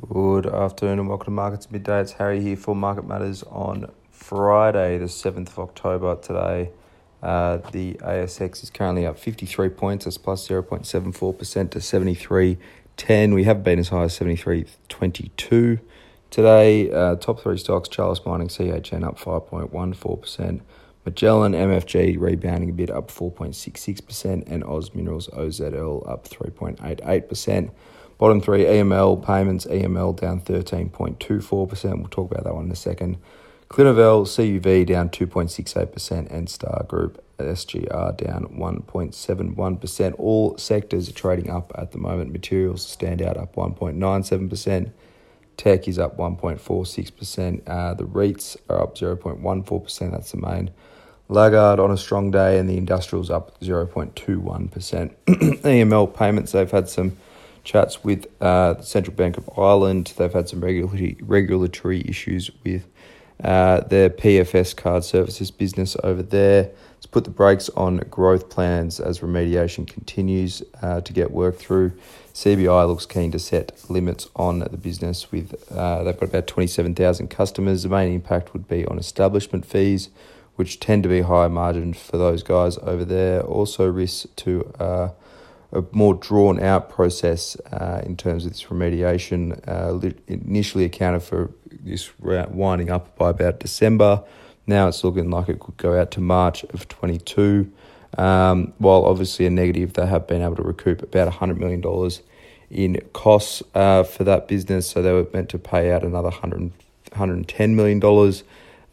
Good afternoon and welcome to Markets Midday. It's Harry here for Market Matters on Friday, the 7th of October. Today, uh, the ASX is currently up 53 points, that's plus 0.74% to 73.10. We have been as high as 73.22. Today, uh, top three stocks Chalice Mining, CHN up 5.14%. Magellan MFG rebounding a bit up 4.66% and Oz Minerals OZL up 3.88%. Bottom three, EML payments, EML down 13.24%. We'll talk about that one in a second. Clinuvel, CUV down 2.68%, and Star Group SGR down 1.71%. All sectors are trading up at the moment. Materials stand out up 1.97%. Tech is up 1.46%. Uh, the REITs are up 0.14%. That's the main laggard on a strong day, and the industrials up 0.21%. EML payments, they've had some chats with uh, the Central Bank of Ireland. They've had some regulatory regulatory issues with uh, their PFS card services business over there. It's put the brakes on growth plans as remediation continues uh, to get worked through. CBI looks keen to set limits on the business with uh, they've got about 27,000 customers. The main impact would be on establishment fees, which tend to be higher margin for those guys over there. Also, risks to uh, a more drawn out process uh, in terms of this remediation. Uh, initially accounted for this winding up by about December. Now it's looking like it could go out to March of 22. Um, while obviously a negative, they have been able to recoup about $100 million in costs uh, for that business. So they were meant to pay out another 100, $110 million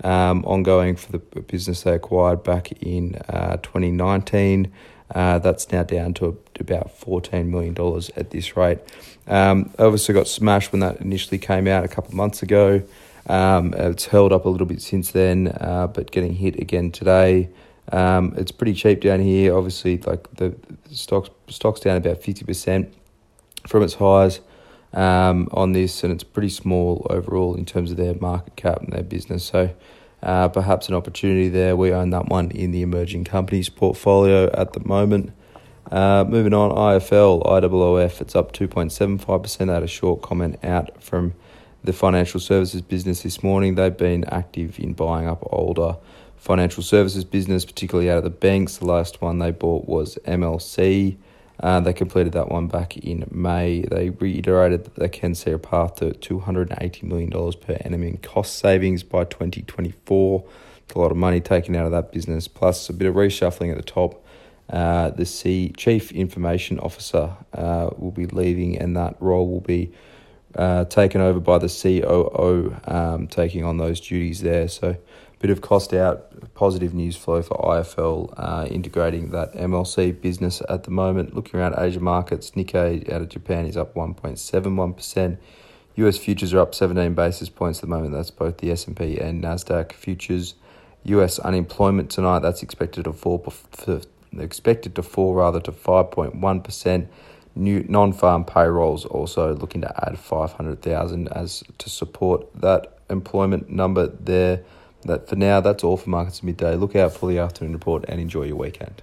um, ongoing for the business they acquired back in uh, 2019. Uh, that's now down to about $14 million at this rate. Um, obviously got smashed when that initially came out a couple of months ago. Um, it's held up a little bit since then, uh, but getting hit again today. Um, it's pretty cheap down here. Obviously, like the stocks stocks down about fifty percent from its highs um, on this, and it's pretty small overall in terms of their market cap and their business. So uh, perhaps an opportunity there. We own that one in the emerging companies portfolio at the moment. Uh, moving on, IFL, IOOF, it's up 2.75%. I had a short comment out from the financial services business this morning. They've been active in buying up older financial services business, particularly out of the banks. The last one they bought was MLC. Uh, they completed that one back in May. They reiterated that they can see a path to $280 million per annum in cost savings by 2024. It's a lot of money taken out of that business, plus a bit of reshuffling at the top. Uh, the C Chief Information Officer uh, will be leaving, and that role will be uh, taken over by the COO, um, taking on those duties there. So bit of cost out, positive news flow for IFL, uh, integrating that MLC business at the moment. Looking around Asia markets, Nikkei out of Japan is up 1.71%. US futures are up 17 basis points at the moment. That's both the S&P and Nasdaq futures. US unemployment tonight that's expected to fall expected to fall rather to 5.1%. New non-farm payrolls also looking to add 500,000 as to support that employment number there that for now, that's all for Markets Midday. Look out for the afternoon report and enjoy your weekend.